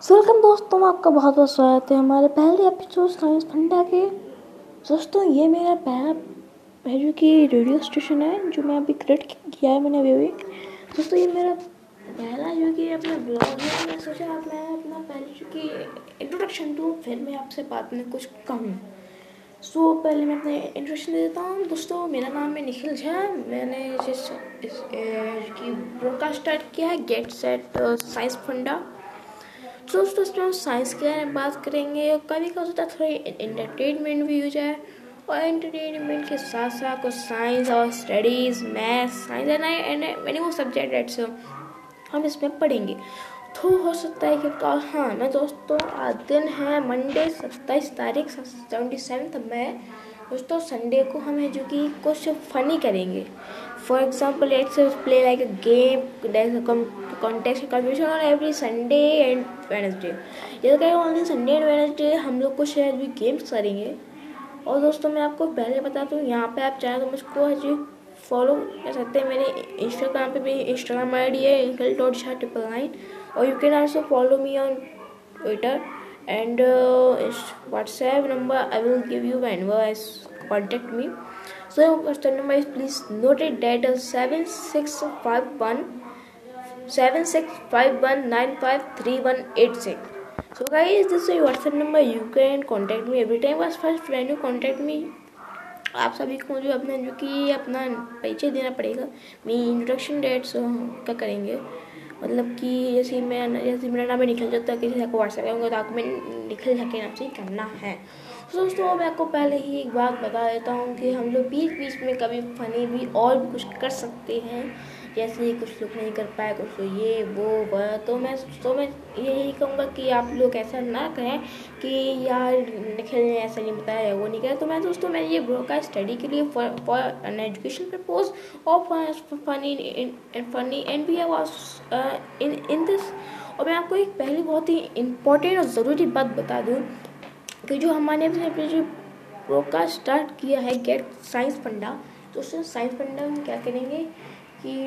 Welcome दोस्तों आपका बहुत बहुत स्वागत है हमारे पहले एपिसोड साइंस फंडा के। दोस्तों ये मेरा पहला पहले की रेडियो स्टेशन है जो मैं अभी क्रिएट किया है मैंने अभी अभी। दोस्तों ये मेरा पहला जो कि अपना ब्लॉग है मैं सोचा आप मैं अपना पहले जो कि इंट्रोडक्शन दूँ फिर मैं आपसे बात में कुछ कहूँ। सो so, पहले मैं अपने इंट्रोडक्शन दे देता हूँ। दोस्तों मेरा नाम है निखिल झा। मैंने जिस की ब्रॉडकास्ट स्टार्ट किया है गेट सेट साइंस फंडा। दोस्तों, इसमें हम साइंस के बारे में बात करेंगे और कभी कभी होता थोड़ी इंटरटेनमेंट भी हो जाए। और एंटरटेनमेंट के साथ साथ कुछ साइंस और studies maths science and many वो सब्जेक्ट एट्स हम इसमें पढ़ेंगे। तो हो सकता है कि हाँ मैं दोस्तों, आज दिन है मंडे सत्ताईस तारीख सेवेंटी सेवन दोस्तों संडे को हम है जो कि कुछ फनी करेंगे। For example let's play like a game context confusion on every Sunday and Wednesday जैसे कहें ओनली संडे एंड वेनसडे हम लोग कुछ है गेम्स करेंगे। और दोस्तों, मैं आपको पहले बता दूँ, यहाँ पे आप चाहें तो मुझको जी फॉलो कर सकते हैं। मेरे इंस्टाग्राम पे भी इंस्टाग्राम आई डी है इंकल डॉट शाह ट्रिपल नाइन और you can also follow me on Twitter and WhatsApp number I will give you my number as contact me so WhatsApp number is please note it date seven six five one seven six five one nine five three one eight six so guy is this WhatsApp number you can contact me every time was first when you contact me आप सभी को जो अपना, जो कि अपना परिचय देना पड़ेगा। मेरी इंट्रोडक्शन डेट्स सो क्या करेंगे? मतलब कि जैसे मैं, जैसे मेरा नाम निकल जाता है किसी को व्हाट्सएप करूँगा तो आपको मैं निकल जाके नाम से करना है। तो दोस्तों मैं आपको पहले ही एक बात बता देता हूँ कि हम लोग बीच बीच में कभी फनी भी और भी कुछ कर सकते हैं। जैसे कुछ लोग नहीं कर पाए, कुछ तो ये, वो, वह। तो मैं तो मैं यही कहूँगा कि आप लोग ऐसा ना करें कि यार निखिल ने ऐसा नहीं बताया है वो नहीं करा तो मैं दोस्तों, मैंने ये ब्रोका स्टडी के लिए फॉर एन एजुकेशन प्रपोज और funny funny and we in in this और मैं आपको एक पहली बहुत ही इम्पोर्टेंट और ज़रूरी बात बता दूँ कि जो हमारे अपने जो ब्रोडकास्ट स्टार्ट किया है गेट साइंस फंडा तो उसमें साइंस फंडा हम क्या करेंगे कि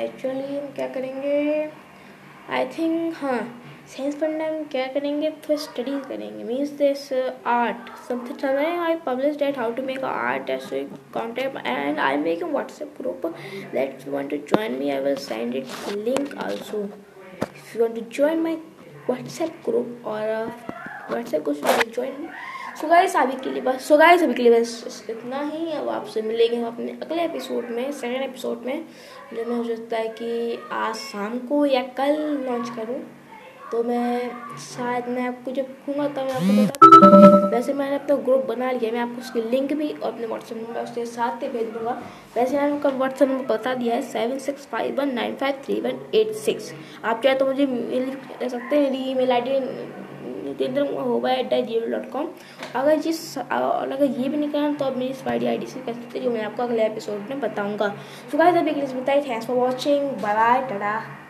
एक्चुअली हम क्या करेंगे? आई थिंक हाँ साइंस पढ़ना हम क्या करेंगे? फिर स्टडीज़ करेंगे। Means this art something something I publish date how to make art as contact and I make a WhatsApp group that want to join me I will send it link also if you want to join my WhatsApp group और WhatsApp group join so guys अभी के लिए बस सो अभी के लिए बस इतना ही। अब आपसे मिलेंगे हम अपने अगले एपिसोड में सेकेंड एपिसोड में, जो मैं हो सकता है कि आज शाम को या कल लॉन्च करूँ। तो मैं शायद मैं आपको जब कहूँगा तब मैं आपको बता वैसे मैंने अपना ग्रुप बना लिया मैं आपको उसकी लिंक भी और अपने व्हाट्सएप नंबर उसके साथ ही भेज दूँगा। वैसे मैंने आपका व्हाट्सएप नंबर बता दिया है seven six five one nine five three one eight six आप चाहे तो मुझे मिल सकते हैं मेरी ई मेल आई डी जितेंद्र होगा एट जी डॉट कॉम अगर जिस अगर ये भी नहीं करना तो आप मेरी स्पाइडी आई डी से कर सकते हैं जो मैं आपको अगले एपिसोड में बताऊँगा। सो गाइस अभी के लिए बताइए thanks for watching bye bye tata